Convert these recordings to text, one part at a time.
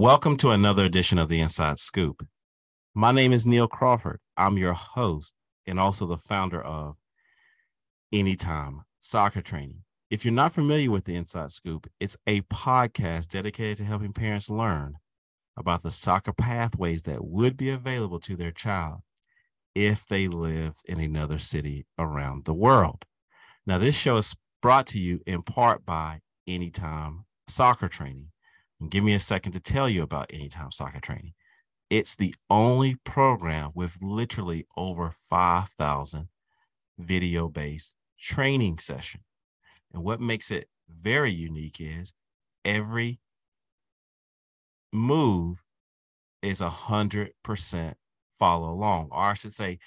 Welcome to another edition of the Inside Scoop. My name is Neil Crawford. I'm your host and also the founder of Anytime Soccer Training. If you're not familiar with the Inside Scoop, it's a podcast dedicated to helping parents learn about the soccer pathways that would be available to their child if they lived in another city around the world. Now, this show is brought to you in part by Anytime Soccer Training. And give me a second to tell you about Anytime Soccer Training. It's the only program with literally over 5,000 video based training session. And what makes it very unique is every move is a hundred percent follow along, or I should say,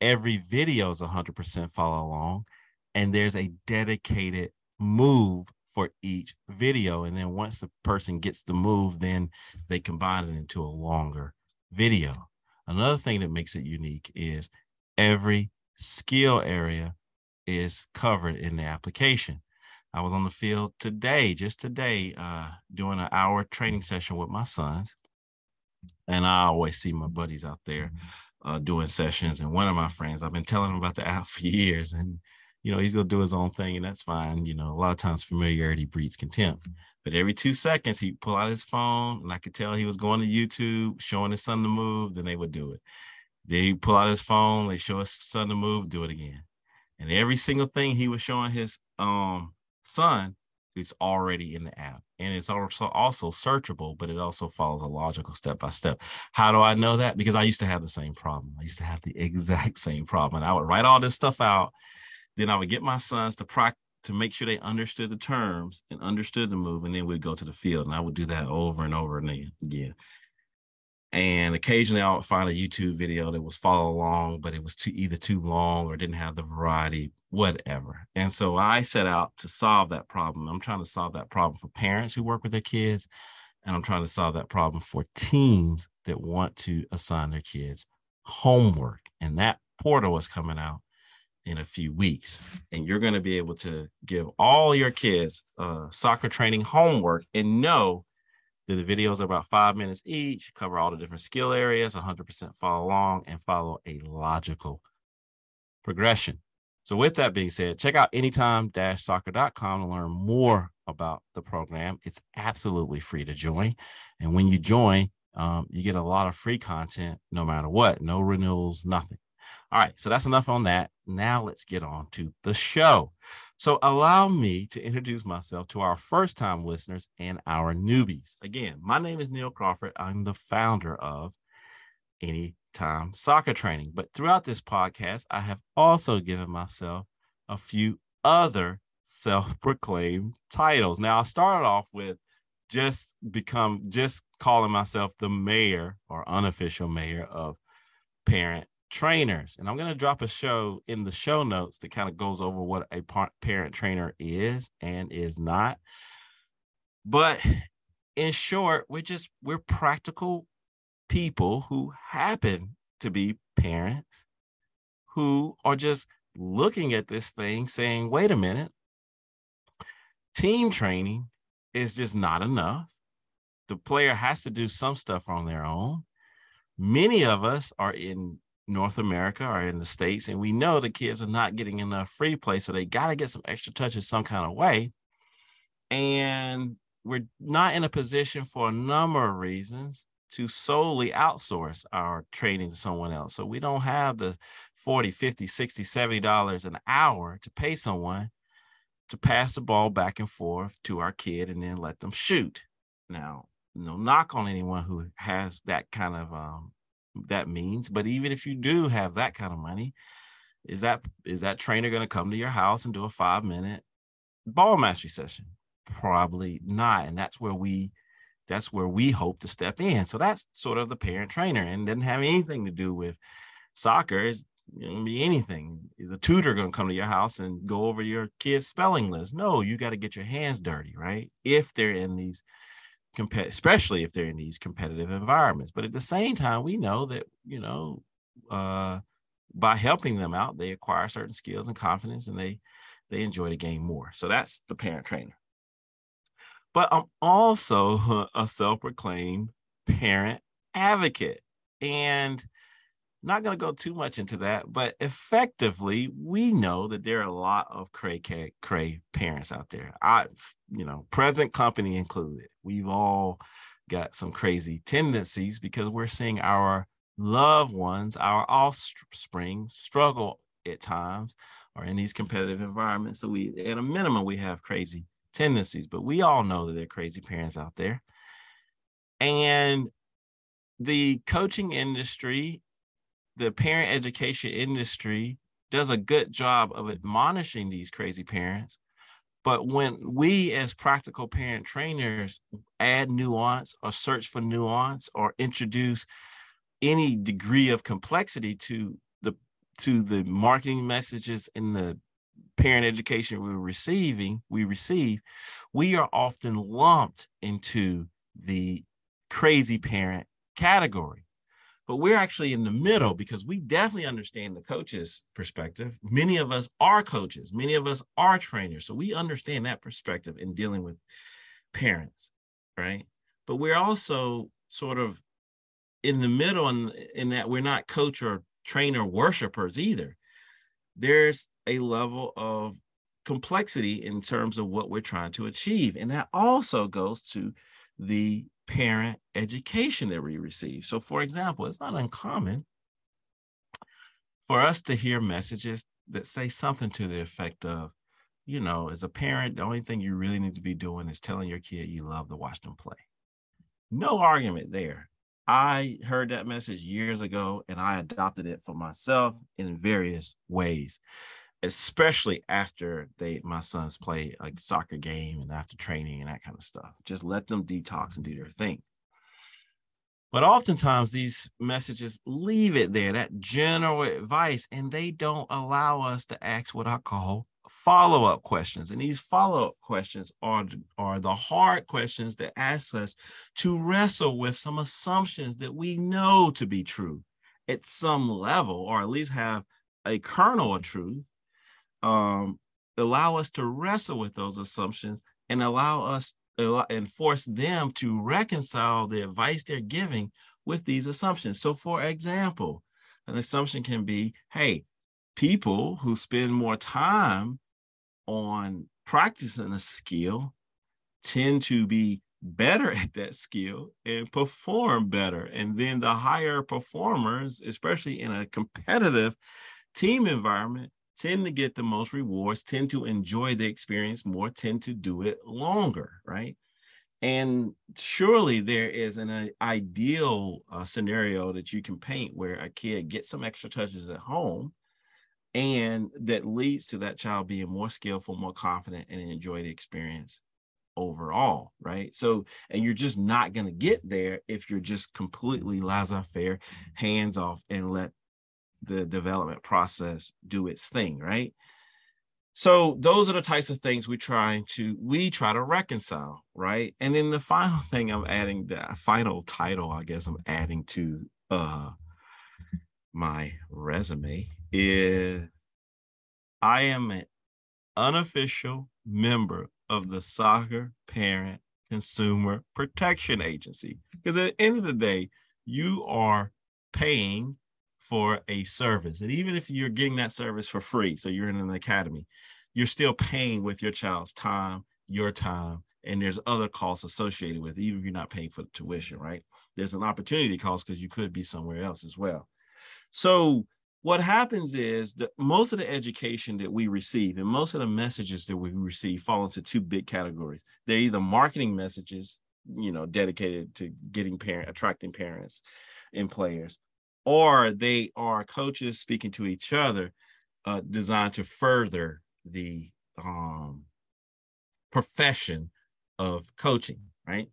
every video is a hundred percent follow along, and there's a dedicated move for each video. And then once the person gets the move, then they combine it into a longer video. Another thing that makes it unique is every skill area is covered in the application. I was on the field today, just today, uh, doing an hour training session with my sons. And I always see my buddies out there uh, doing sessions. And one of my friends, I've been telling him about the app for years. And you know, he's gonna do his own thing, and that's fine. You know, a lot of times familiarity breeds contempt. But every two seconds, he'd pull out his phone, and I could tell he was going to YouTube, showing his son the move. Then they would do it. They pull out his phone, they show his son the move, do it again. And every single thing he was showing his um son, it's already in the app, and it's also also searchable, but it also follows a logical step by step. How do I know that? Because I used to have the same problem. I used to have the exact same problem, and I would write all this stuff out then I would get my sons to practice to make sure they understood the terms and understood the move, and then we'd go to the field. And I would do that over and over and again. And occasionally I would find a YouTube video that was follow along, but it was too either too long or didn't have the variety, whatever. And so I set out to solve that problem. I'm trying to solve that problem for parents who work with their kids, and I'm trying to solve that problem for teams that want to assign their kids homework. And that portal is coming out in a few weeks and you're going to be able to give all your kids uh, soccer training homework and know that the videos are about five minutes each cover all the different skill areas 100% follow along and follow a logical progression. So with that being said check out anytime-soccer.com to learn more about the program. It's absolutely free to join and when you join um, you get a lot of free content no matter what no renewals nothing all right, so that's enough on that. Now let's get on to the show. So allow me to introduce myself to our first time listeners and our newbies. Again, my name is Neil Crawford. I'm the founder of Anytime Soccer Training. But throughout this podcast, I have also given myself a few other self-proclaimed titles. Now I started off with just become just calling myself the mayor or unofficial mayor of parent trainers. And I'm going to drop a show in the show notes that kind of goes over what a parent trainer is and is not. But in short, we're just we're practical people who happen to be parents who are just looking at this thing saying, wait a minute, team training is just not enough. The player has to do some stuff on their own. Many of us are in North America or in the States, and we know the kids are not getting enough free play, so they got to get some extra touches some kind of way. And we're not in a position for a number of reasons to solely outsource our training to someone else. So we don't have the 40, 50, 60, 70 dollars an hour to pay someone to pass the ball back and forth to our kid and then let them shoot. Now, no knock on anyone who has that kind of um, that means. But even if you do have that kind of money, is that is that trainer going to come to your house and do a five minute ball mastery session? Probably not. And that's where we that's where we hope to step in. So that's sort of the parent trainer and doesn't have anything to do with soccer. It's it can be anything. Is a tutor going to come to your house and go over your kid's spelling list? No, you got to get your hands dirty, right? If they're in these compet especially if they're in these competitive environments. But at the same time we know that you know uh, by helping them out they acquire certain skills and confidence and they they enjoy the game more. So that's the parent trainer. But I'm also a self-proclaimed parent advocate. And not going to go too much into that, but effectively, we know that there are a lot of cray cray parents out there. I, you know, present company included. We've all got some crazy tendencies because we're seeing our loved ones, our offspring, struggle at times or in these competitive environments. So we, at a minimum, we have crazy tendencies, but we all know that there are crazy parents out there. And the coaching industry the parent education industry does a good job of admonishing these crazy parents. But when we, as practical parent trainers, add nuance or search for nuance or introduce any degree of complexity to the to the marketing messages in the parent education we're receiving, we receive, we are often lumped into the crazy parent category but we're actually in the middle because we definitely understand the coach's perspective. Many of us are coaches, many of us are trainers. So we understand that perspective in dealing with parents, right? But we're also sort of in the middle in, in that we're not coach or trainer worshipers either. There's a level of complexity in terms of what we're trying to achieve. And that also goes to the parent education that we receive. So, for example, it's not uncommon for us to hear messages that say something to the effect of, you know, as a parent, the only thing you really need to be doing is telling your kid you love to watch them play. No argument there. I heard that message years ago and I adopted it for myself in various ways especially after they my sons play like soccer game and after training and that kind of stuff. Just let them detox and do their thing. But oftentimes these messages leave it there, that general advice, and they don't allow us to ask what I call follow-up questions. And these follow-up questions are, are the hard questions that ask us to wrestle with some assumptions that we know to be true at some level, or at least have a kernel of truth um, allow us to wrestle with those assumptions and allow us and force them to reconcile the advice they're giving with these assumptions. So, for example, an assumption can be hey, people who spend more time on practicing a skill tend to be better at that skill and perform better. And then the higher performers, especially in a competitive team environment, tend to get the most rewards, tend to enjoy the experience more, tend to do it longer, right? And surely there is an uh, ideal uh, scenario that you can paint where a kid gets some extra touches at home and that leads to that child being more skillful, more confident, and enjoy the experience overall, right? So, and you're just not going to get there if you're just completely laissez faire, hands off, and let the development process do its thing, right? So those are the types of things we try to we try to reconcile, right? And then the final thing I'm adding, the final title, I guess I'm adding to uh my resume is I am an unofficial member of the Soccer Parent Consumer Protection Agency. Because at the end of the day, you are paying for a service. And even if you're getting that service for free, so you're in an academy, you're still paying with your child's time, your time, and there's other costs associated with it, even if you're not paying for the tuition, right? There's an opportunity cost because you could be somewhere else as well. So what happens is that most of the education that we receive and most of the messages that we receive fall into two big categories. They're either marketing messages, you know, dedicated to getting parent, attracting parents and players, or they are coaches speaking to each other uh, designed to further the um, profession of coaching, right?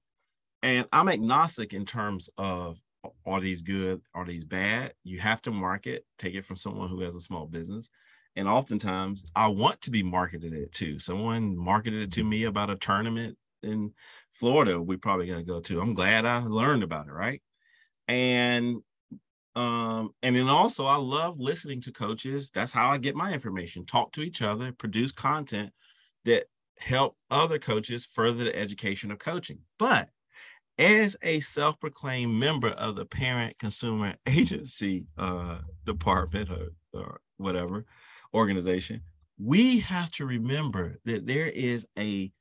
And I'm agnostic in terms of are these good, are these bad? You have to market, take it from someone who has a small business. And oftentimes I want to be marketed it too. Someone marketed it to me about a tournament in Florida we're probably going to go to. I'm glad I learned about it, right? And um, and then also, I love listening to coaches. That's how I get my information. Talk to each other, produce content that help other coaches further the education of coaching. But as a self-proclaimed member of the parent consumer agency uh, department or, or whatever organization, we have to remember that there is a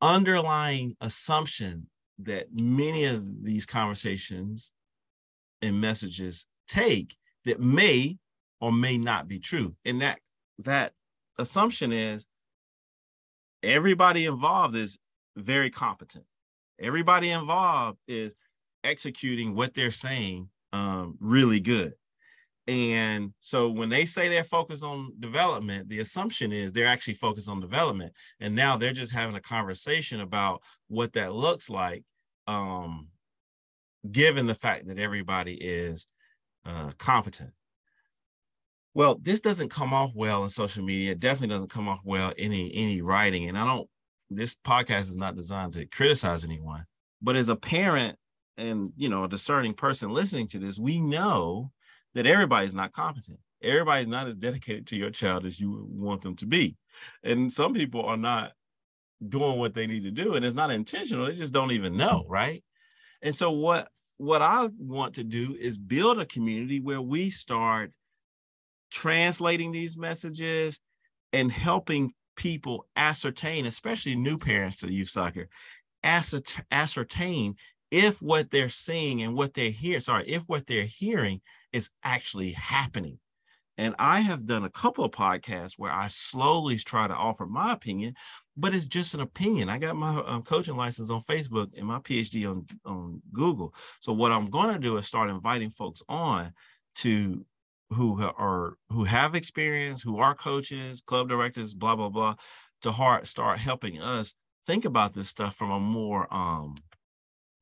underlying assumption that many of these conversations and messages take that may or may not be true. And that that assumption is everybody involved is very competent. Everybody involved is executing what they're saying um, really good. And so when they say they're focused on development, the assumption is they're actually focused on development. And now they're just having a conversation about what that looks like, um, given the fact that everybody is uh, competent. Well, this doesn't come off well in social media. It definitely doesn't come off well any any writing. And I don't. This podcast is not designed to criticize anyone, but as a parent and you know a discerning person listening to this, we know that everybody's not competent. Everybody's not as dedicated to your child as you want them to be, and some people are not doing what they need to do, and it's not intentional. They just don't even know, right? And so what what I want to do is build a community where we start translating these messages and helping people ascertain, especially new parents to youth soccer, ascertain if what they're seeing and what they're hearing, sorry, if what they're hearing is actually happening. And I have done a couple of podcasts where I slowly try to offer my opinion, but it's just an opinion. I got my um, coaching license on Facebook and my PhD on, on Google. So what I'm going to do is start inviting folks on to who are who have experience, who are coaches, club directors, blah blah blah, to heart start helping us think about this stuff from a more um,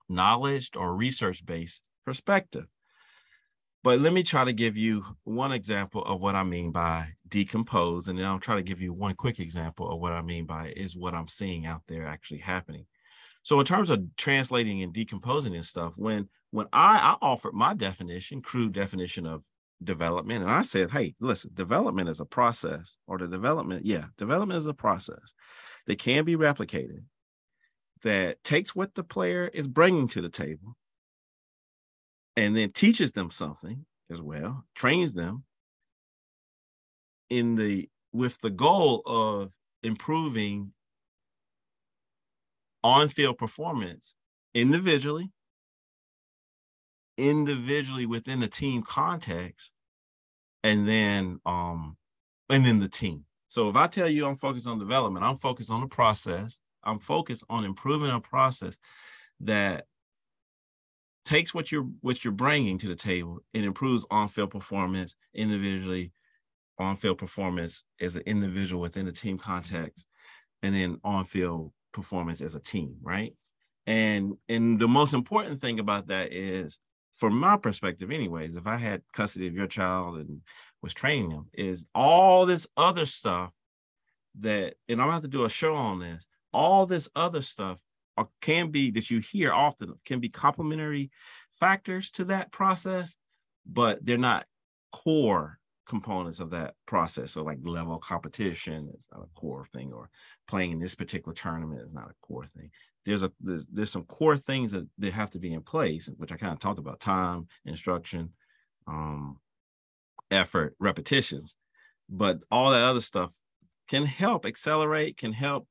knowledge or research based perspective. But let me try to give you one example of what I mean by decompose, and then I'll try to give you one quick example of what I mean by is what I'm seeing out there actually happening. So in terms of translating and decomposing this stuff, when when I, I offered my definition, crude definition of development. And I said, hey, listen, development is a process, or the development, yeah, development is a process that can be replicated that takes what the player is bringing to the table and then teaches them something as well, trains them in the with the goal of improving on-field performance individually individually within the team context and then um and then the team. So if i tell you i'm focused on development i'm focused on the process i'm focused on improving a process that takes what you're what you're bringing to the table and improves on-field performance individually on-field performance as an individual within the team context and then on-field performance as a team right? And and the most important thing about that is from my perspective, anyways, if I had custody of your child and was training them, is all this other stuff that, and I'm gonna have to do a show on this, all this other stuff are, can be that you hear often can be complementary factors to that process, but they're not core components of that process. So like level competition is not a core thing, or playing in this particular tournament is not a core thing there's a there's, there's some core things that, that have to be in place, which I kind of talked about: time, instruction, um, effort, repetitions. But all that other stuff can help accelerate, can help,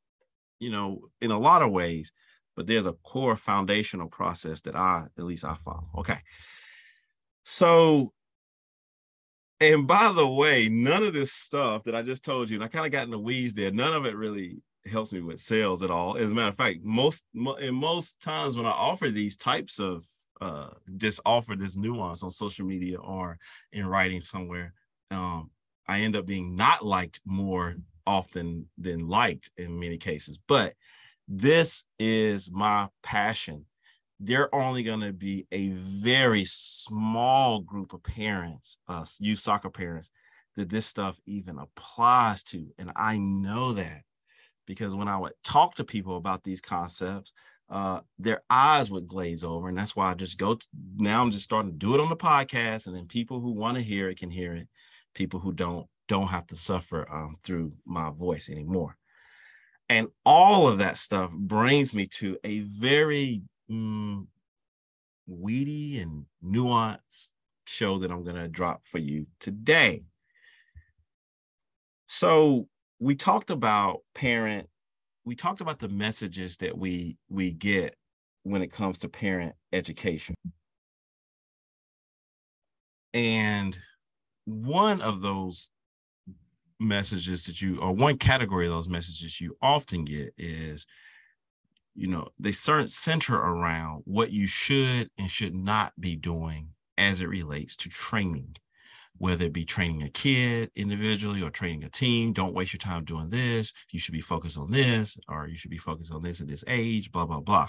you know, in a lot of ways. But there's a core foundational process that I, at least I follow. Okay. So, and by the way, none of this stuff that I just told you, and I kind of got in the weeds there, none of it really helps me with sales at all. As a matter of fact, most in most times when I offer these types of uh, this offer this nuance on social media or in writing somewhere, um, I end up being not liked more often than liked in many cases. But this is my passion. They're only going to be a very small group of parents, uh, youth soccer parents, that this stuff even applies to. And I know that because when I would talk to people about these concepts, uh, their eyes would glaze over. And that's why I just go to, now I'm just starting to do it on the podcast. And then people who want to hear it can hear it. People who don't don't have to suffer um, through my voice anymore. And all of that stuff brings me to a very mm, weedy and nuanced show that I'm going to drop for you today. So, we talked about parent we talked about the messages that we we get when it comes to parent education. And one of those messages that you, or one category of those messages you often get is, you know, they certain center around what you should and should not be doing as it relates to training, whether it be training a kid individually or training a team. Don't waste your time doing this. You should be focused on this, or you should be focused on this at this age, blah, blah, blah.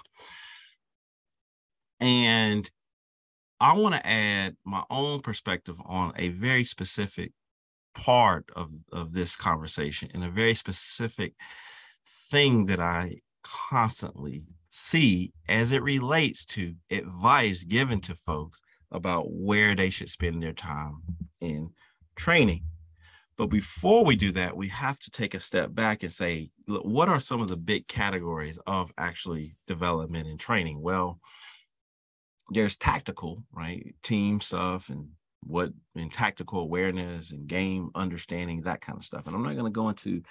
And I want to add my own perspective on a very specific part of, of this conversation and a very specific thing that I constantly see as it relates to advice given to folks about where they should spend their time in training. But before we do that, we have to take a step back and say, look, what are some of the big categories of actually development and training? Well, there's tactical, right? Team stuff and what in tactical awareness and game understanding, that kind of stuff. And I'm not going to go into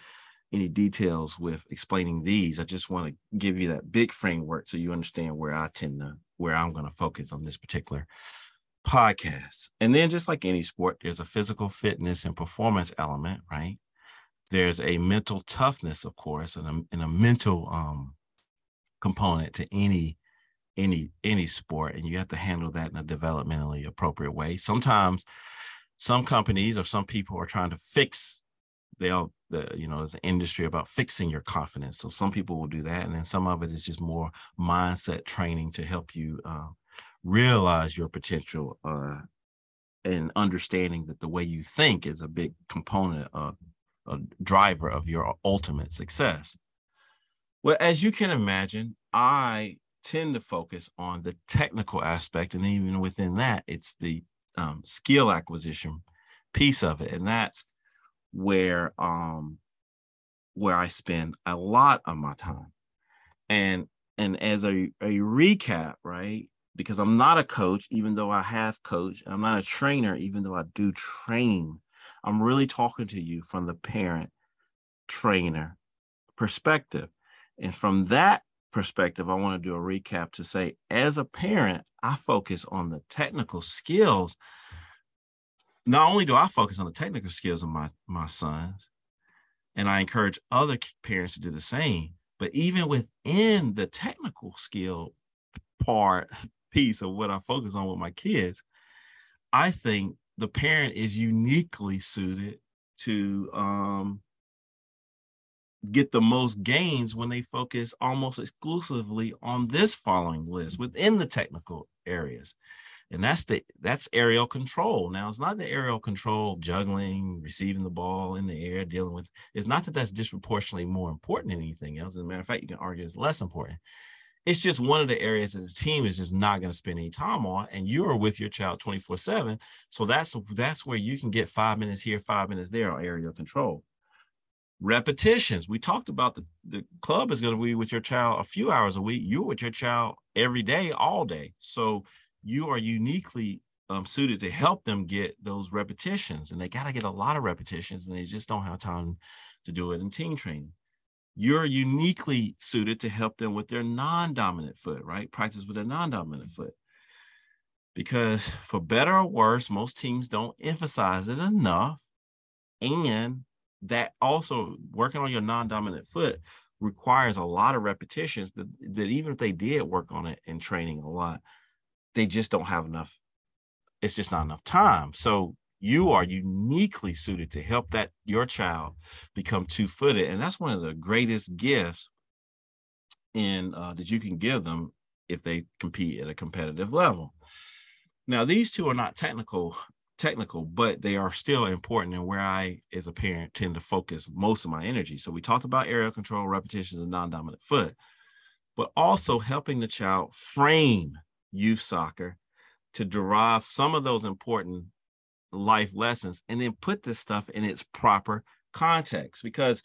any details with explaining these. I just want to give you that big framework so you understand where I tend to, where I'm going to focus on this particular podcast. And then, just like any sport, there's a physical fitness and performance element, right? There's a mental toughness, of course, and a, and a mental um, component to any any any sport and you have to handle that in a developmentally appropriate way. Sometimes some companies or some people are trying to fix they'll the you know as an industry about fixing your confidence. So some people will do that and then some of it is just more mindset training to help you uh, realize your potential uh, and understanding that the way you think is a big component of a driver of your ultimate success. Well as you can imagine i tend to focus on the technical aspect. And even within that, it's the um, skill acquisition piece of it. And that's where um where I spend a lot of my time. And and as a, a recap, right? Because I'm not a coach, even though I have coached, I'm not a trainer, even though I do train. I'm really talking to you from the parent trainer perspective. And from that perspective, I want to do a recap to say, as a parent, I focus on the technical skills. Not only do I focus on the technical skills of my, my sons, and I encourage other parents to do the same, but even within the technical skill part piece of what I focus on with my kids, I think the parent is uniquely suited to um, get the most gains when they focus almost exclusively on this following list within the technical areas. And that's the that's aerial control. Now it's not the aerial control juggling receiving the ball in the air dealing with it's not that that's disproportionately more important than anything else. As a matter of fact you can argue it's less important. It's just one of the areas that the team is just not going to spend any time on and you're with your child 24 7 so that's that's where you can get five minutes here five minutes there on aerial control repetitions. We talked about the, the club is going to be with your child a few hours a week. You're with your child every day, all day. So you are uniquely um, suited to help them get those repetitions. And they got to get a lot of repetitions and they just don't have time to do it in team training. You're uniquely suited to help them with their non dominant foot, right? Practice with a non dominant foot. Because for better or worse, most teams don't emphasize it enough. And that also working on your non-dominant foot requires a lot of repetitions that, that even if they did work on it in training a lot they just don't have enough it's just not enough time. So you are uniquely suited to help that your child become two-footed. And that's one of the greatest gifts in uh, that you can give them if they compete at a competitive level. Now these two are not technical technical, but they are still important and where I, as a parent, tend to focus most of my energy. So we talked about aerial control, repetitions, and non-dominant foot, but also helping the child frame youth soccer to derive some of those important life lessons and then put this stuff in its proper context because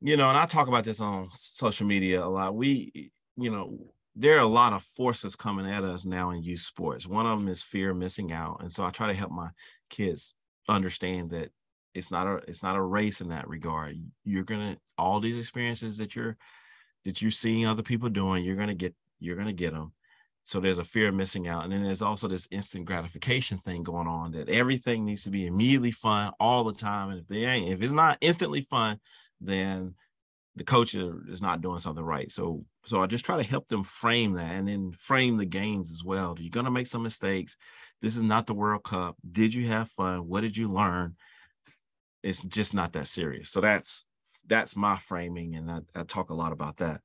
you know, and I talk about this on social media a lot. We, you know, there are a lot of forces coming at us now in youth sports. One of them is fear of missing out, and so I try to help my kids understand that it's not a it's not a race in that regard. You're gonna all these experiences that you're that you're seeing other people doing, you're gonna get you're gonna get them. So there's a fear of missing out, and then there's also this instant gratification thing going on that everything needs to be immediately fun all the time, and if they ain't, if it's not instantly fun, then the coach is not doing something right. So so I just try to help them frame that and then frame the games as well. You're gonna make some mistakes. This is not the World Cup. Did you have fun? What did you learn? It's just not that serious. So that's that's my framing, and I, I talk a lot about that.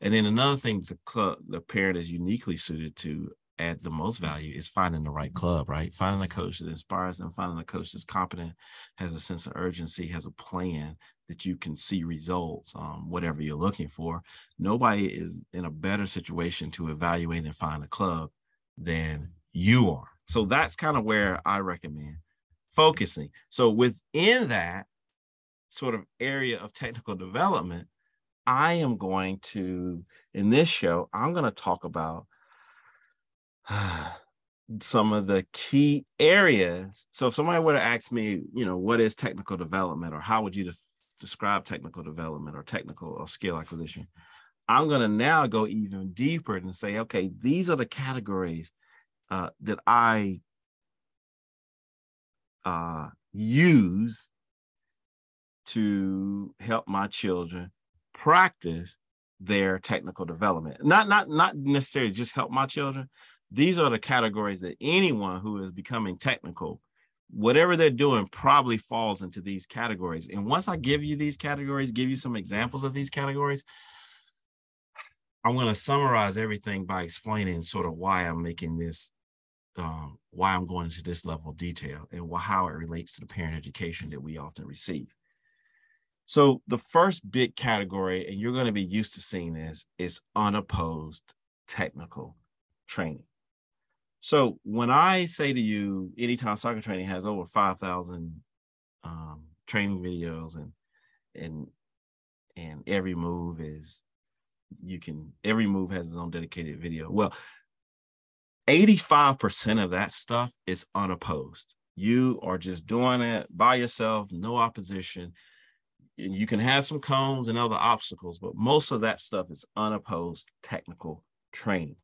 And then another thing the club the parent is uniquely suited to add the most value is finding the right club, right? Finding a coach that inspires them, finding a coach that's competent, has a sense of urgency, has a plan that you can see results, um, whatever you're looking for. Nobody is in a better situation to evaluate and find a club than you are. So that's kind of where I recommend focusing. So within that sort of area of technical development, I am going to, in this show, I'm going to talk about some of the key areas. So if somebody were to ask me, you know, what is technical development or how would you describe technical development or technical or skill acquisition, I'm going to now go even deeper and say, okay, these are the categories uh, that I uh, use to help my children practice their technical development. Not not not necessarily just help my children. These are the categories that anyone who is becoming technical, whatever they're doing, probably falls into these categories. And once I give you these categories, give you some examples of these categories, I'm going to summarize everything by explaining sort of why I'm making this, um, why I'm going into this level of detail and how it relates to the parent education that we often receive. So the first big category, and you're going to be used to seeing this, is unopposed technical training. So when I say to you, anytime soccer training has over 5,000 um, training videos and, and, and every move is, you can, every move has its own dedicated video. Well, 85% of that stuff is unopposed. You are just doing it by yourself, no opposition you can have some cones and other obstacles, but most of that stuff is unopposed technical training.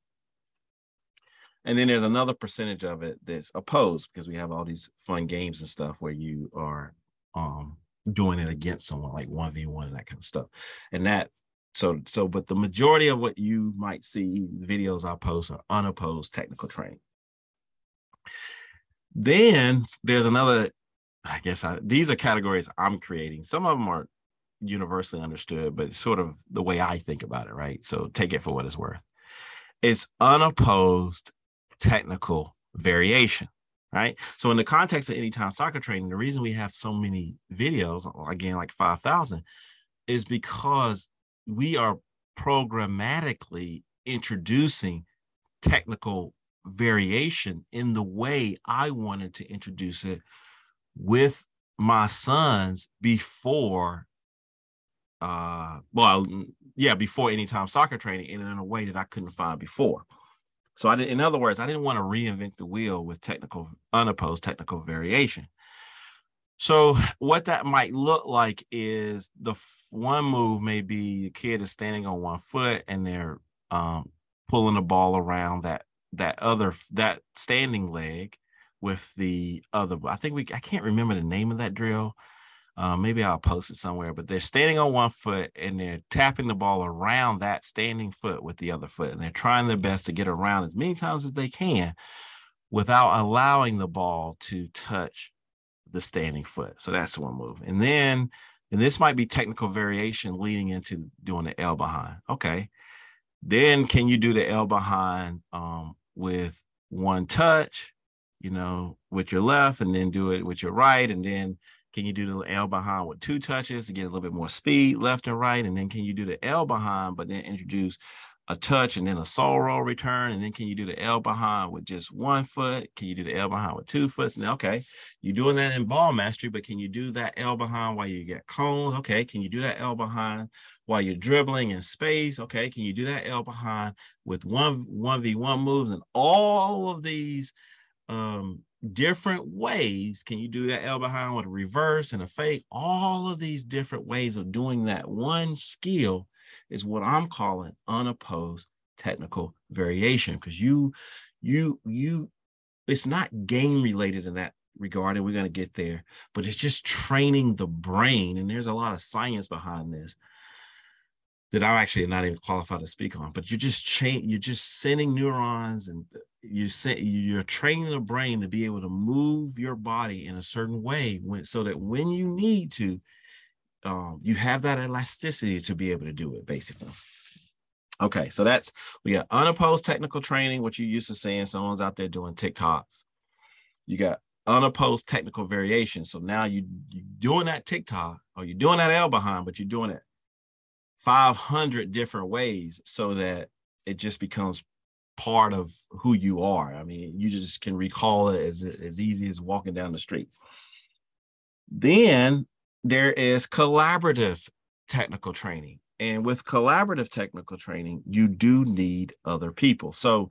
And then there's another percentage of it that's opposed because we have all these fun games and stuff where you are um, doing it against someone like 1v1 and that kind of stuff. And that so so but the majority of what you might see videos I post are unopposed technical training. Then there's another I guess I, these are categories I'm creating. Some of them are universally understood, but it's sort of the way I think about it, right? So take it for what it's worth. It's unopposed technical variation, right? So in the context of anytime soccer training, the reason we have so many videos, again, like 5,000, is because we are programmatically introducing technical variation in the way I wanted to introduce it with my sons before uh well yeah before anytime soccer training and in a way that i couldn't find before so i did in other words i didn't want to reinvent the wheel with technical unopposed technical variation so what that might look like is the one move may be the kid is standing on one foot and they're um, pulling the ball around that that other that standing leg with the other. I think we I can't remember the name of that drill. Uh, maybe I'll post it somewhere. But they're standing on one foot and they're tapping the ball around that standing foot with the other foot, and they're trying their best to get around as many times as they can without allowing the ball to touch the standing foot. So that's one move. And then, and this might be technical variation leading into doing the L behind. Okay. Then can you do the L behind um, with one touch? you know, with your left and then do it with your right. And then can you do the L behind with two touches to get a little bit more speed left and right? And then can you do the L behind, but then introduce a touch and then a sole roll return? And then can you do the L behind with just one foot? Can you do the L behind with two foots? And okay, you're doing that in ball mastery, but can you do that L behind while you get cones? Okay, can you do that L behind while you're dribbling in space? Okay, can you do that L behind with one one v one moves and all of these um, different ways? Can you do that L behind with a reverse and a fake? All of these different ways of doing that one skill is what I'm calling unopposed technical variation because you you you it's not game related in that regard and we're going to get there but it's just training the brain and there's a lot of science behind this that I'm actually not even qualified to speak on but you're just change you're just sending neurons and you say you're training the brain to be able to move your body in a certain way when so that when you need to um, you have that elasticity to be able to do it basically. Okay, so that's we got unopposed technical training, which you used to saying someone's out there doing TikToks. You got unopposed technical variation. So now you you doing that TikTok or you're doing that L behind, but you're doing it 500 different ways so that it just becomes part of who you are. I mean, you just can recall it as as easy as walking down the street. Then there is collaborative technical training. And with collaborative technical training, you do need other people. So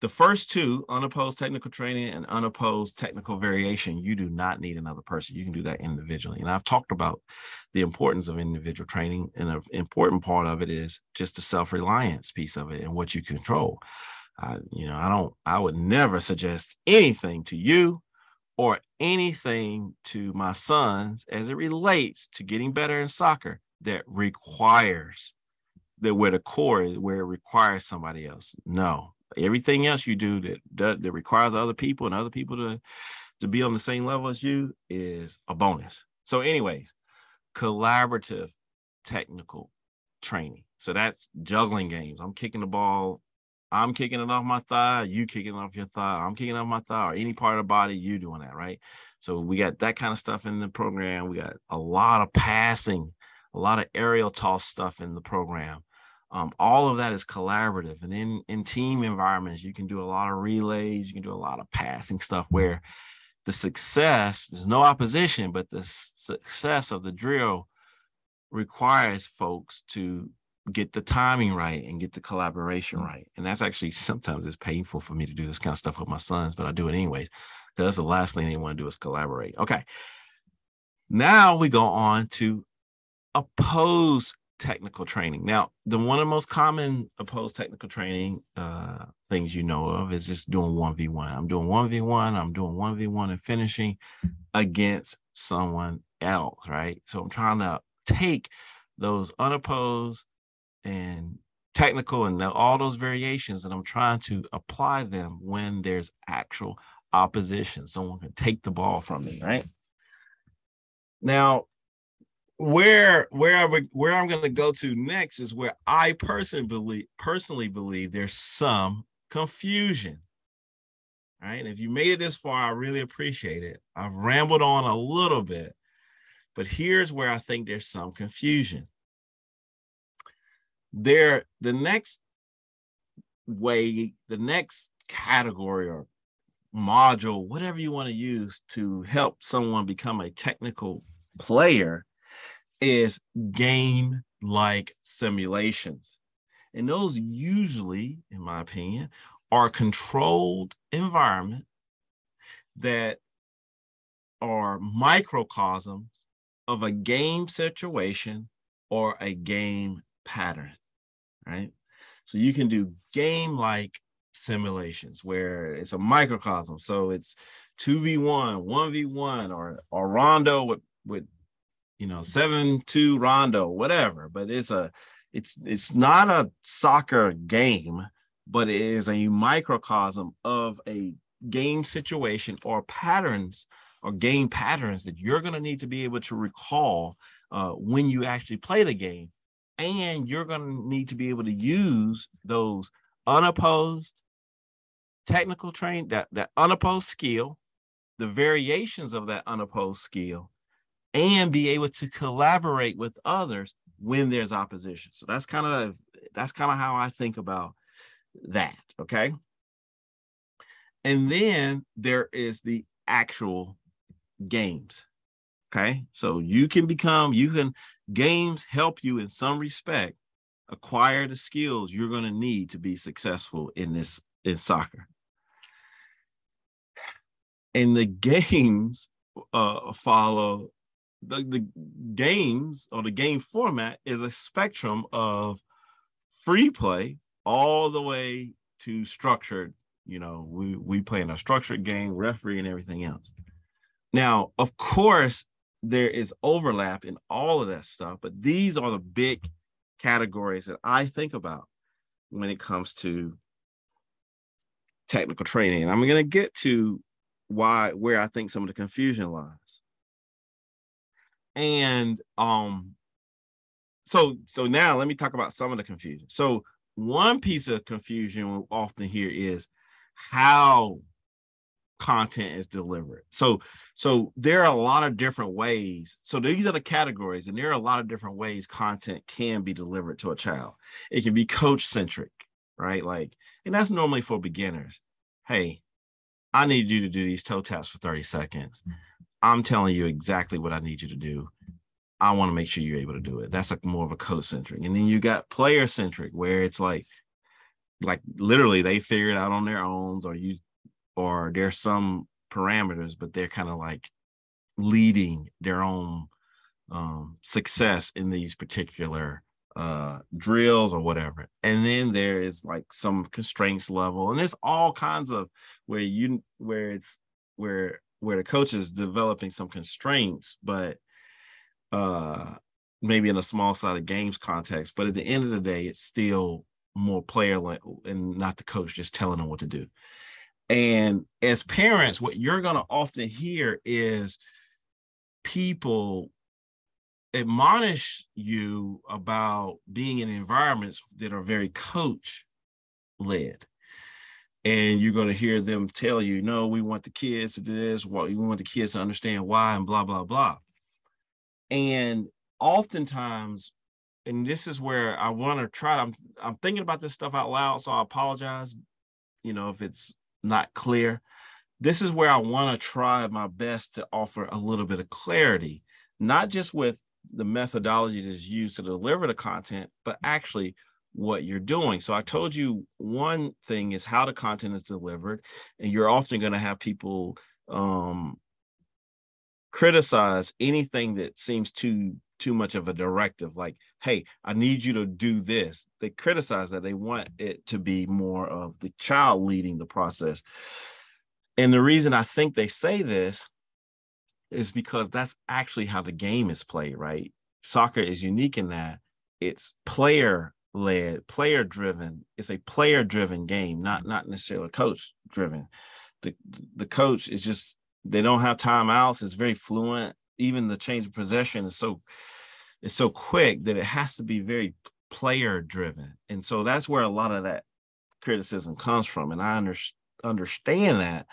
the first two, unopposed technical training and unopposed technical variation, you do not need another person. You can do that individually. And I've talked about the importance of individual training. And an important part of it is just the self-reliance piece of it and what you control. Uh, you know, I don't, I would never suggest anything to you or anything to my sons as it relates to getting better in soccer that requires that where the core is where it requires somebody else. No, everything else you do that, that that, requires other people and other people to to be on the same level as you is a bonus. So, anyways, collaborative technical training. So that's juggling games. I'm kicking the ball I'm kicking it off my thigh, you kicking off your thigh, I'm kicking off my thigh, or any part of the body, you doing that, right? So we got that kind of stuff in the program. We got a lot of passing, a lot of aerial toss stuff in the program. Um, all of that is collaborative. And in, in team environments, you can do a lot of relays, you can do a lot of passing stuff where the success, there's no opposition, but the success of the drill requires folks to get the timing right and get the collaboration mm. right. And that's actually sometimes it's painful for me to do this kind of stuff with my sons, but I do it anyways. Because that's the last thing they want to do is collaborate. Okay. Now we go on to opposed technical training. Now, the one of the most common opposed technical training uh, things you know of is just doing 1v1. I'm doing 1v1, I'm doing 1v1 and finishing against someone else, right? So I'm trying to take those unopposed and technical and all those variations and i'm trying to apply them when there's actual opposition someone can take the ball from me right now where where I where I'm going to go to next is where I personally believe personally believe there's some confusion. Right? And if you made it this far, I really appreciate it. I've rambled on a little bit, but here's where I think there's some confusion there the next way the next category or module whatever you want to use to help someone become a technical player is game like simulations and those usually in my opinion are controlled environment that are microcosms of a game situation or a game pattern right? So you can do game like simulations where it's a microcosm. So it's 2v1, 1v1, or or rondo with with you know 7-2 rondo, whatever. But it's a it's it's not a soccer game, but it is a microcosm of a game situation or patterns or game patterns that you're going to need to be able to recall uh, when you actually play the game and you're going to need to be able to use those unopposed technical train that, that unopposed skill the variations of that unopposed skill and be able to collaborate with others when there's opposition so that's kind of that's kind of how I think about that. Okay. And then there is the actual games. Okay. So you can become, you can, games help you in some respect acquire the skills you're going to need to be successful in this, in soccer. And the games uh, follow the, the games or the game format is a spectrum of free play all the way to structured. You know, we we play in a structured game, referee, and everything else. Now, of course, there is overlap in all of that stuff, but these are the big categories that I think about when it comes to technical training. And I'm going to get to why where I think some of the confusion lies. And um so so now let me talk about some of the confusion. So one piece of confusion we often hear is how content is delivered. So so there are a lot of different ways. So these are the categories, and there are a lot of different ways content can be delivered to a child. It can be coach centric, right? Like, and that's normally for beginners. Hey, I need you to do these toe taps for 30 seconds. I'm telling you exactly what I need you to do. I want to make sure you're able to do it. That's like more of a coach centric. And then you got player centric, where it's like, like literally they figure it out on their own, or you, or there's some parameters, but they're kind of like leading their own um, success in these particular uh, drills or whatever. And then there is like some constraints level, and there's all kinds of where you where it's where where the coach is developing some constraints, but uh maybe in a small sided games context. But at the end of the day, it's still more player and not the coach just telling them what to do. And as parents, what you're to often hear is people admonish you about being in environments that are very coach led and you're going to hear them tell you no we want the kids to do this. We want the kids to understand why and blah blah blah. And oftentimes and this is where i want to try i'm i'm thinking about this stuff out loud so i apologize you know if it's not clear. This is where i want to try my best to offer a little bit of clarity not just with the methodology that's used to deliver the content, but actually what you're doing. So I told you one thing is how the content is delivered, and you're often going to have people um, criticize anything that seems too too much of a directive like hey i need you to do this they criticize that they want it to be more of the child leading the process and the reason i think they say this is because that's actually how the game is played, right? Soccer is unique in that it's player led, player driven. It's a player driven game, not not necessarily coach driven. The the coach is just they don't have timeouts. It's very fluent. Even the change of possession is so it's so quick that it has to be very player driven. And so that's where a lot of that criticism comes from. And I under, understand that.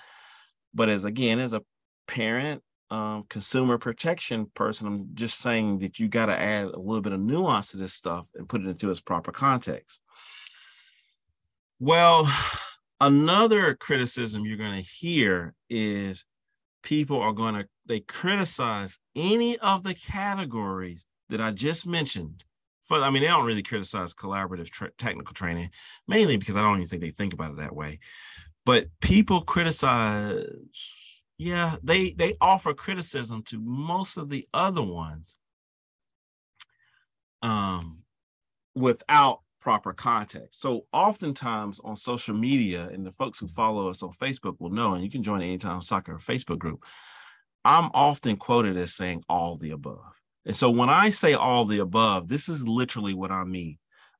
But as again, as a parent um, consumer protection person. I'm just saying that you got to add a little bit of nuance to this stuff and put it into its proper context. Well, another criticism you're going to hear is people are going to they criticize any of the categories that I just mentioned. For I mean, they don't really criticize collaborative tra- technical training, mainly because I don't even think they think about it that way. But people criticize yeah, they they offer criticism to most of the other ones um without proper context. So oftentimes on social media, and the folks who follow us on Facebook will know, and you can join the Anytime Soccer Facebook group. I'm often quoted as saying all the above. And so when I say all the above, this is literally what I mean.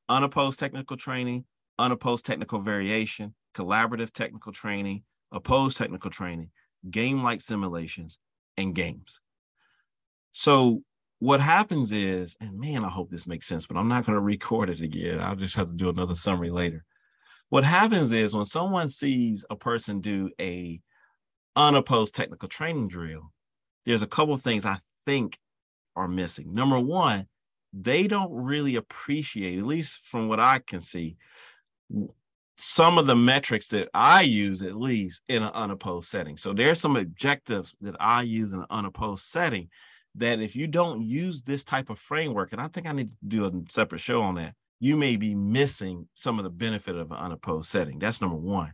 Unopposed technical training, unopposed technical variation, collaborative technical training, opposed technical training game like simulations, and games. So what happens is, and man, I hope this makes sense, but I'm not going to record it again. I'll just have to do another summary later. What happens is when someone sees a person do a unopposed technical training drill, there's a couple things I think are missing. Number one, they don't really appreciate, at least from what I can see, some of the metrics that I use at least in an unopposed setting. So there's some objectives that I use in an unopposed setting that if you don't use this type of framework, and I think I need to do a separate show on that, you may be missing some of the benefit of an unopposed setting. That's number one.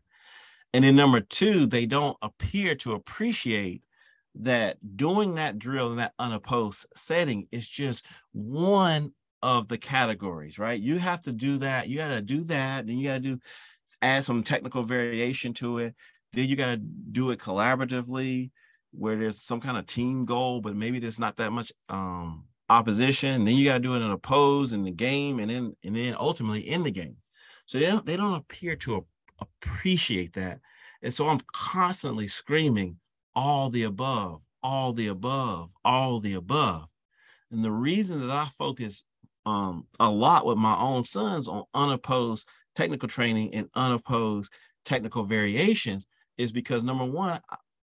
And then number two, they don't appear to appreciate that doing that drill in that unopposed setting is just one of the categories, right? You have to do that. You got to do that. And you got to do add some technical variation to it. Then you got to do it collaboratively where there's some kind of team goal, but maybe there's not that much um, opposition. Then you got to do it in a pose in the game and then and then ultimately in the game. So they don't they don't appear to appreciate that. And so I'm constantly screaming all the above, all the above, all the above. And the reason that I focus um, a lot with my own sons on unopposed technical training and unopposed technical variations is because number one,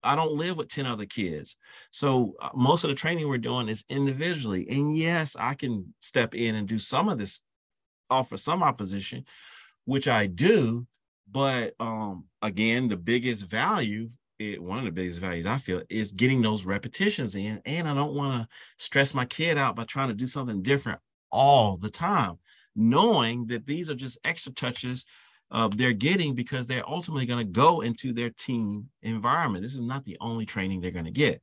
I don't live with 10 other kids. So uh, most of the training we're doing is individually. And yes, I can step in and do some of this, offer some opposition, which I do. But um, again, the biggest value, it, one of the biggest values I feel is getting those repetitions in. And I don't want to stress my kid out by trying to do something different all the time, knowing that these are just extra touches uh, they're getting because they're ultimately going to go into their team environment. This is not the only training they're going to get.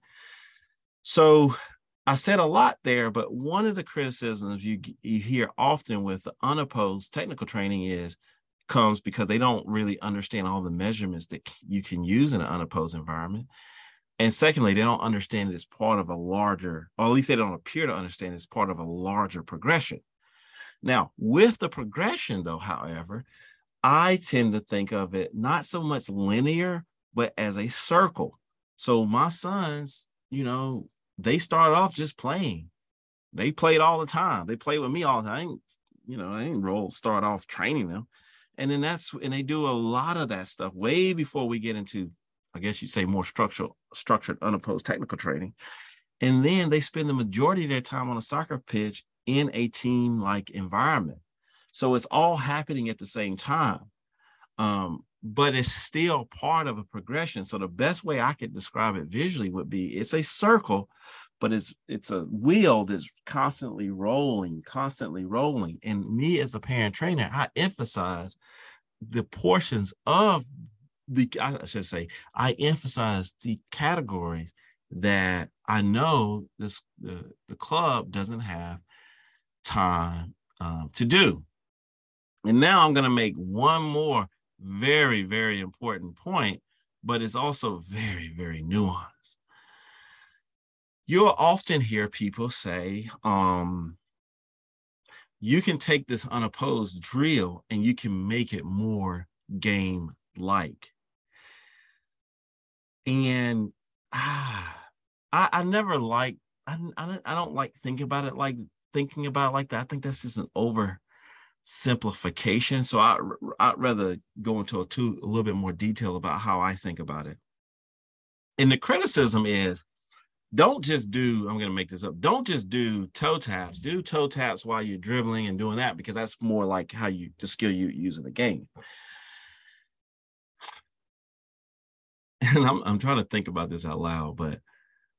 So I said a lot there, but one of the criticisms you, you hear often with unopposed technical training is comes because they don't really understand all the measurements that you can use in an unopposed environment. And secondly, they don't understand it as part of a larger, or at least they don't appear to understand it as part of a larger progression. Now, with the progression, though, however, I tend to think of it not so much linear, but as a circle. So my sons, you know, they started off just playing. They played all the time. They played with me all the time. you know, I didn't roll start off training them. And then that's and they do a lot of that stuff way before we get into, I guess you'd say more structural, structured, unopposed technical training. And then they spend the majority of their time on a soccer pitch in a team-like environment. So it's all happening at the same time. Um, but it's still part of a progression. So the best way I could describe it visually would be it's a circle, but it's it's a wheel that's constantly rolling, constantly rolling. And me as a parent trainer, I emphasize the portions of the I should say I emphasize the categories that I know this the, the club doesn't have time um, to do. And now I'm going to make one more very, very important point, but it's also very, very nuanced. You'll often hear people say, um, you can take this unopposed drill and you can make it more game like. And ah, I, I never like, I, I, I don't like thinking about it like thinking about like that. I think that's just an over simplification. So I, I'd rather go into a, two, a little bit more detail about how I think about it. And the criticism is don't just do, I'm going to make this up, don't just do toe taps, do toe taps while you're dribbling and doing that because that's more like how you, the skill you use in the game. And I'm, I'm trying to think about this out loud, but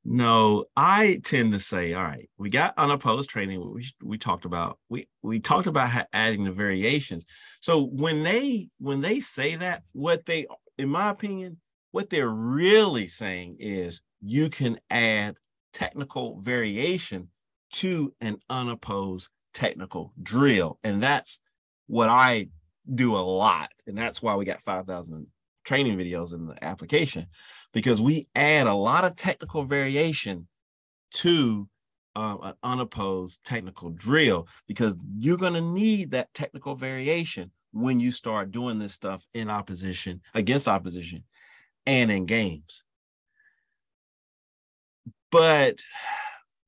no, I tend to say, all right, we got unopposed training. We we talked about we we talked about adding the variations. So when they when they say that, what they, in my opinion, what they're really saying is you can add technical variation to an unopposed technical drill, and that's what I do a lot, and that's why we got five thousand training videos in the application because we add a lot of technical variation to um, an unopposed technical drill because you're going to need that technical variation when you start doing this stuff in opposition against opposition and in games. But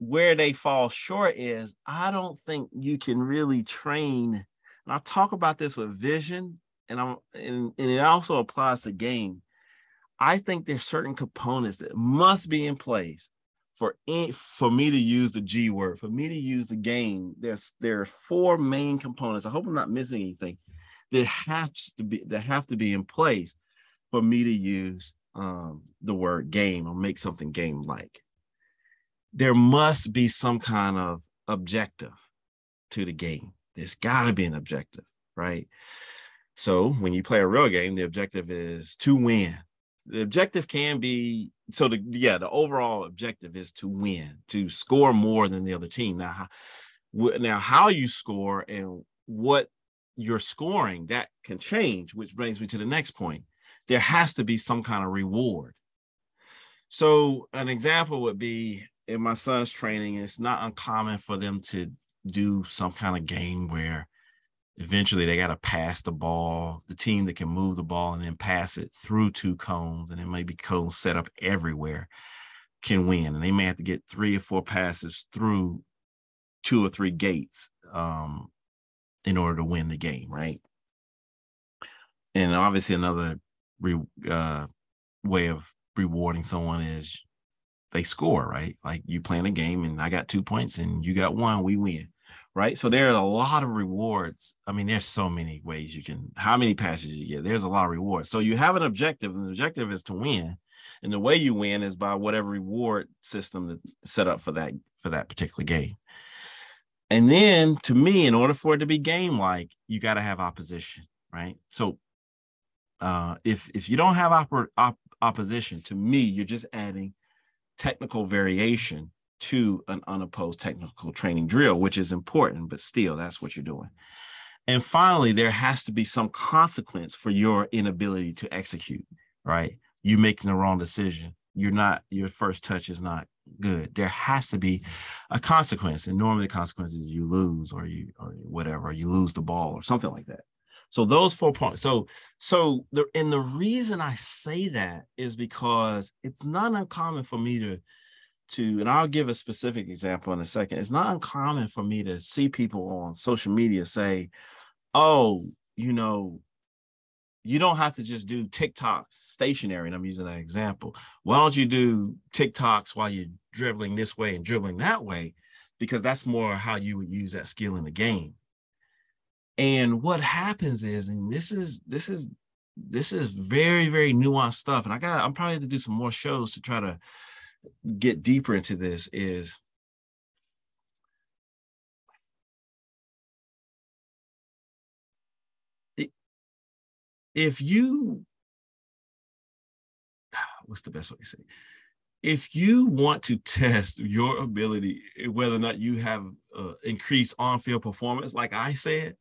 where they fall short is i don't think you can really train and i talk about this with vision and i'm and, and it also applies to game I think there's certain components that must be in place for for me to use the G word, for me to use the game, there's there are four main components. I hope I'm not missing anything that has to be that have to be in place for me to use um, the word game or make something game like. There must be some kind of objective to the game. There's got to be an objective, right? So when you play a real game, the objective is to win. The objective can be so the yeah the overall objective is to win, to score more than the other team. Now, now how you score and what you're scoring that can change, which brings me to the next point. There has to be some kind of reward. So an example would be in my son's training, it's not uncommon for them to do some kind of game where eventually they got to pass the ball, the team that can move the ball and then pass it through two cones, and it may be cones set up everywhere can win. And they may have to get three or four passes through two or three gates um, in order to win the game, right? And obviously, another re, uh, way of rewarding someone is they score, right? Like you playing a game and I got two points and you got one, we win right? So there are a lot of rewards. I mean, there's so many ways you can, how many passes you get. There's a lot of rewards. So you have an objective, and the objective is to win. And the way you win is by whatever reward system that's set up for that for that particular game. And then to me, in order for it to be game like, you got to have opposition, right? So uh, if if you don't have op- op- opposition, to me, you're just adding technical variation to an unopposed technical training drill, which is important, but still, that's what you're doing. And finally, there has to be some consequence for your inability to execute, right? You're making the wrong decision. You're not, your first touch is not good. There has to be a consequence. And normally the consequence is you lose or you or whatever, or you lose the ball or something like that. So those four points. So so the and the reason I say that is because it's not uncommon for me to to, and I'll give a specific example in a second. It's not uncommon for me to see people on social media say, oh, you know, you don't have to just do TikToks stationary. And I'm using that example. Why don't you do TikToks while you're dribbling this way and dribbling that way? Because that's more how you would use that skill in the game. And what happens is, and this is this is this is very, very nuanced stuff. And I got I'm probably to do some more shows to try to get deeper into this is if you what's the best way to say if you want to test your ability whether or not you have uh, increased on-field performance like i said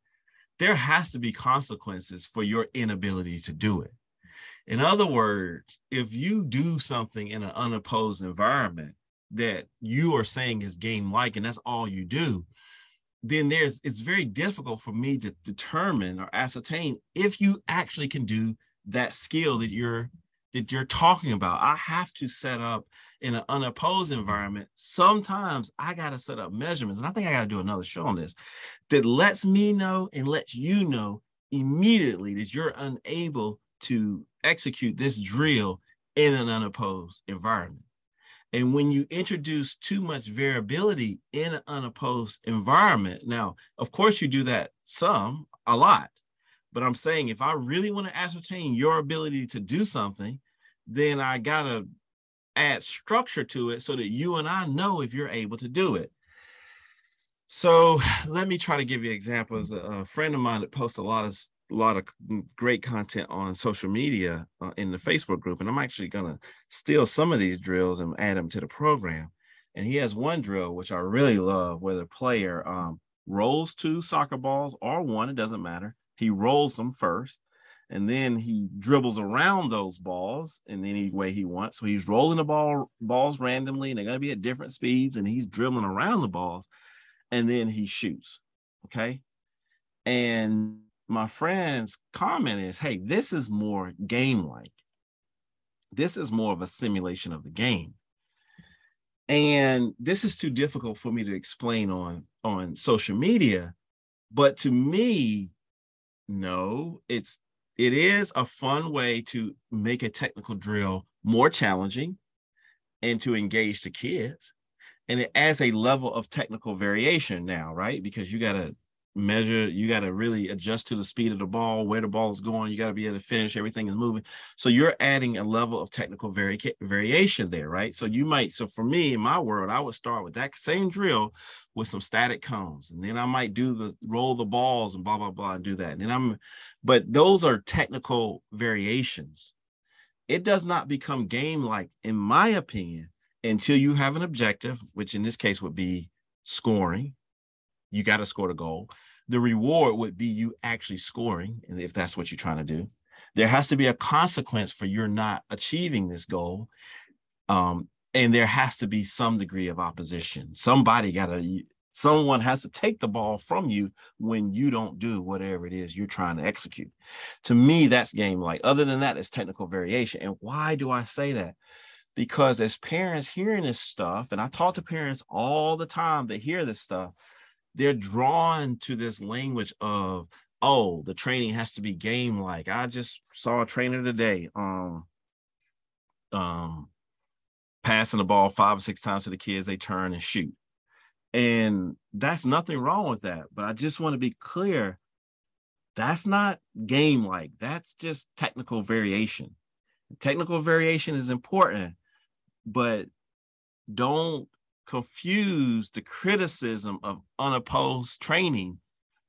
there has to be consequences for your inability to do it in other words, if you do something in an unopposed environment that you are saying is game like, and that's all you do, then there's it's very difficult for me to determine or ascertain if you actually can do that skill that you're that you're talking about. I have to set up in an unopposed environment. Sometimes I got to set up measurements, and I think I got to do another show on this that lets me know and lets you know immediately that you're unable to execute this drill in an unopposed environment. And when you introduce too much variability in an unopposed environment, now, of course, you do that some, a lot. But I'm saying if I really want to ascertain your ability to do something, then I got to add structure to it so that you and I know if you're able to do it. So let me try to give you examples. A friend of mine that posts a lot of a lot of great content on social media uh, in the Facebook group, and I'm actually gonna steal some of these drills and add them to the program. And he has one drill which I really love, where the player um, rolls two soccer balls or one, it doesn't matter. He rolls them first, and then he dribbles around those balls in any way he wants. So he's rolling the ball balls randomly, and they're gonna be at different speeds, and he's dribbling around the balls, and then he shoots. Okay, and my friend's comment is, hey, this is more game like. This is more of a simulation of the game. And this is too difficult for me to explain on, on social media. But to me, no, it's it is a fun way to make a technical drill more challenging and to engage the kids. And it adds a level of technical variation now, right? Because you got to measure, you got to really adjust to the speed of the ball, where the ball is going. You got to be able to finish, everything is moving. So you're adding a level of technical vari- variation there, right? So you might, so for me in my world, I would start with that same drill with some static cones. And then I might do the roll the balls and blah, blah, blah, and do that. And I'm, but those are technical variations. It does not become game like, in my opinion, until you have an objective, which in this case would be scoring. You got to score the goal. The reward would be you actually scoring, if that's what you're trying to do. There has to be a consequence for you're not achieving this goal. Um, and there has to be some degree of opposition. Somebody got to, someone has to take the ball from you when you don't do whatever it is you're trying to execute. To me, that's game like. Other than that, it's technical variation. And why do I say that? Because as parents hearing this stuff, and I talk to parents all the time that hear this stuff, they're drawn to this language of, oh, the training has to be game like. I just saw a trainer today. Um, um, passing the ball five or six times to the kids, they turn and shoot. And that's nothing wrong with that. But I just want to be clear that's not game like, that's just technical variation. Technical variation is important, but don't confuse the criticism of unopposed training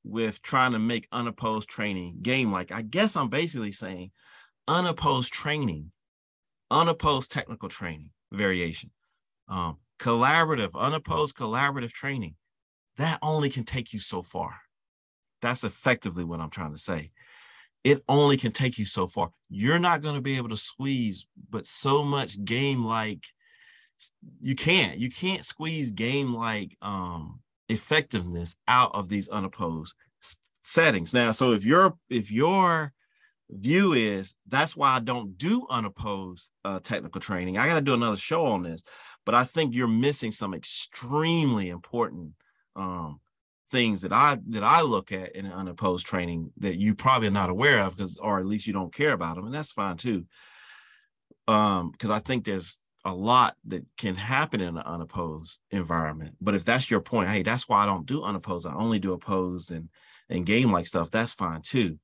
with trying to make unopposed training game like. I guess I'm basically saying unopposed training, unopposed technical training variation. Um, collaborative, unopposed collaborative training, that only can take you so far. That's effectively what I'm trying to say. It only can take you so far. You're not going to be able to squeeze, but so much game like you can't. You can't squeeze game like um, effectiveness out of these unopposed settings. Now, so if you're if you're view is that's why I don't do unopposed uh, technical training. I got to do another show on this, but I think you're missing some extremely important um, things that I that I look at in unopposed training that you probably are not aware of because, or at least you don't care about them, and that's fine too. Um, because I think there's a lot that can happen in an unopposed environment. But if that's your point, hey, that's why I don't do unopposed. I only do opposed and and game like stuff. That's fine too.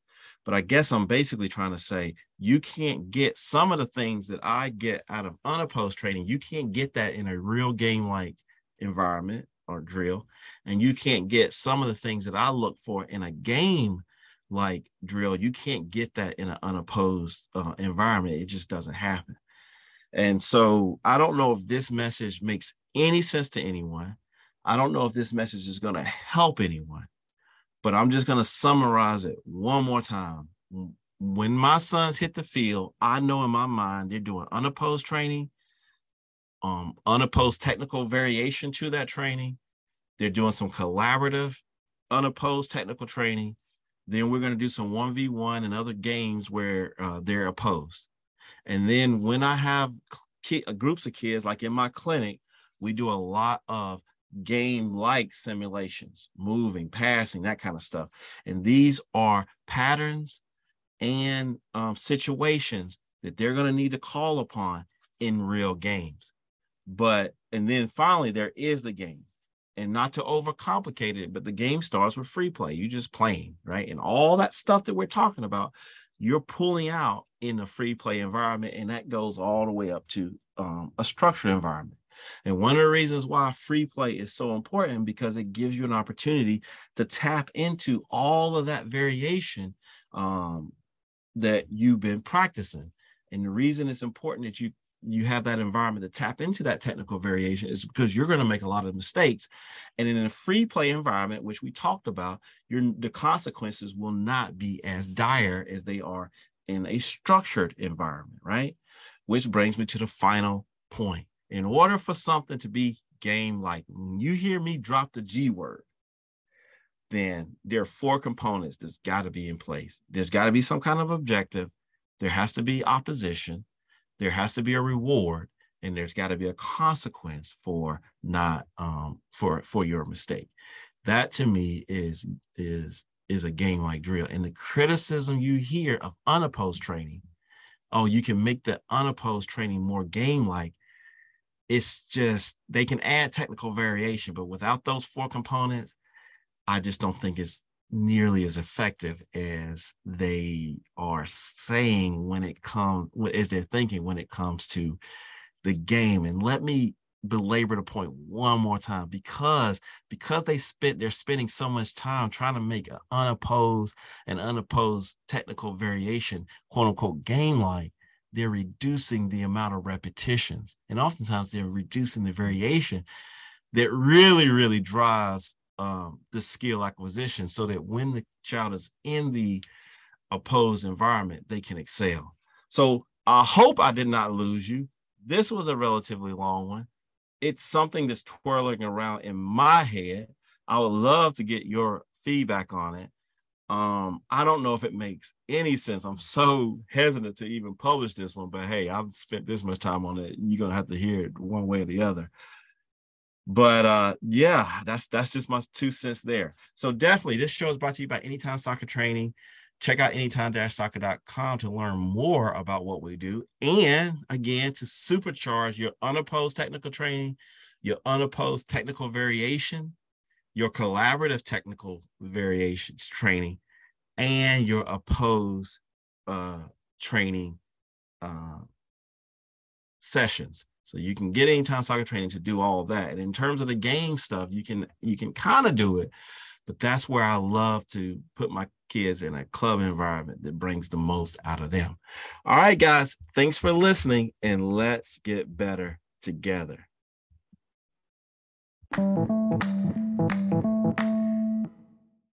But I guess I'm basically trying to say you can't get some of the things that I get out of unopposed training. You can't get that in a real game like environment or drill. And you can't get some of the things that I look for in a game like drill. You can't get that in an unopposed uh, environment. It just doesn't happen. And so I don't know if this message makes any sense to anyone. I don't know if this message is going to help anyone but I'm just going to summarize it one more time. When my sons hit the field, I know in my mind they're doing unopposed training, um, unopposed technical variation to that training. They're doing some collaborative, unopposed technical training. Then we're going to do some 1v1 and other games where uh, they're opposed. And then when I have ki- groups of kids, like in my clinic, we do a lot of game like simulations, moving, passing, that kind of stuff. And these are patterns and um, situations that they're going to need to call upon in real games. But, and then finally, there is the game. And not to overcomplicate it, but the game starts with free play. You just playing, right? And all that stuff that we're talking about, you're pulling out in a free play environment. And that goes all the way up to um, a structured environment. And one of the reasons why free play is so important because it gives you an opportunity to tap into all of that variation um, that you've been practicing. And the reason it's important that you you have that environment to tap into that technical variation is because you're going to make a lot of mistakes. And in a free play environment which we talked about your the consequences will not be as dire as they are in a structured environment right? Which brings me to the final point. In order for something to be game like, when you hear me drop the G word, then there are four components that's got to be in place. There's got to be some kind of objective, there has to be opposition, there has to be a reward, and there's got to be a consequence for not um, for for your mistake. That to me is is is a game like drill. And the criticism you hear of unopposed training, oh, you can make the unopposed training more game like it's just they can add technical variation, but without those four components, I just don't think it's nearly as effective as they are saying when it comes as they're thinking when it comes to the game. And let me belabor the point one more time because because they spent they're spending so much time trying to make an unopposed and unopposed technical variation quote unquote game like they're reducing the amount of repetitions and oftentimes they're reducing the variation that really really drives um, the skill acquisition so that when the child is in the opposed environment they can excel so i hope i did not lose you this was a relatively long one it's something that's twirling around in my head. I would love to get your feedback on it. Um, I don't know if it makes any sense. I'm so hesitant to even publish this one, but hey, I've spent this much time on it. You're gonna have to hear it one way or the other. But uh, yeah, that's that's just my two cents there. So definitely, this show is brought to you by Anytime Soccer Training. Check out anytime-soccer.com to learn more about what we do. And again, to supercharge your unopposed technical training, your unopposed technical variation, your collaborative technical variations training, and your opposed uh, training uh, sessions. So you can get anytime soccer training to do all that. And in terms of the game stuff, you can you can kind of do it, but that's where I love to put my kids in a club environment that brings the most out of them. All right, guys, thanks for listening, and let's get better together.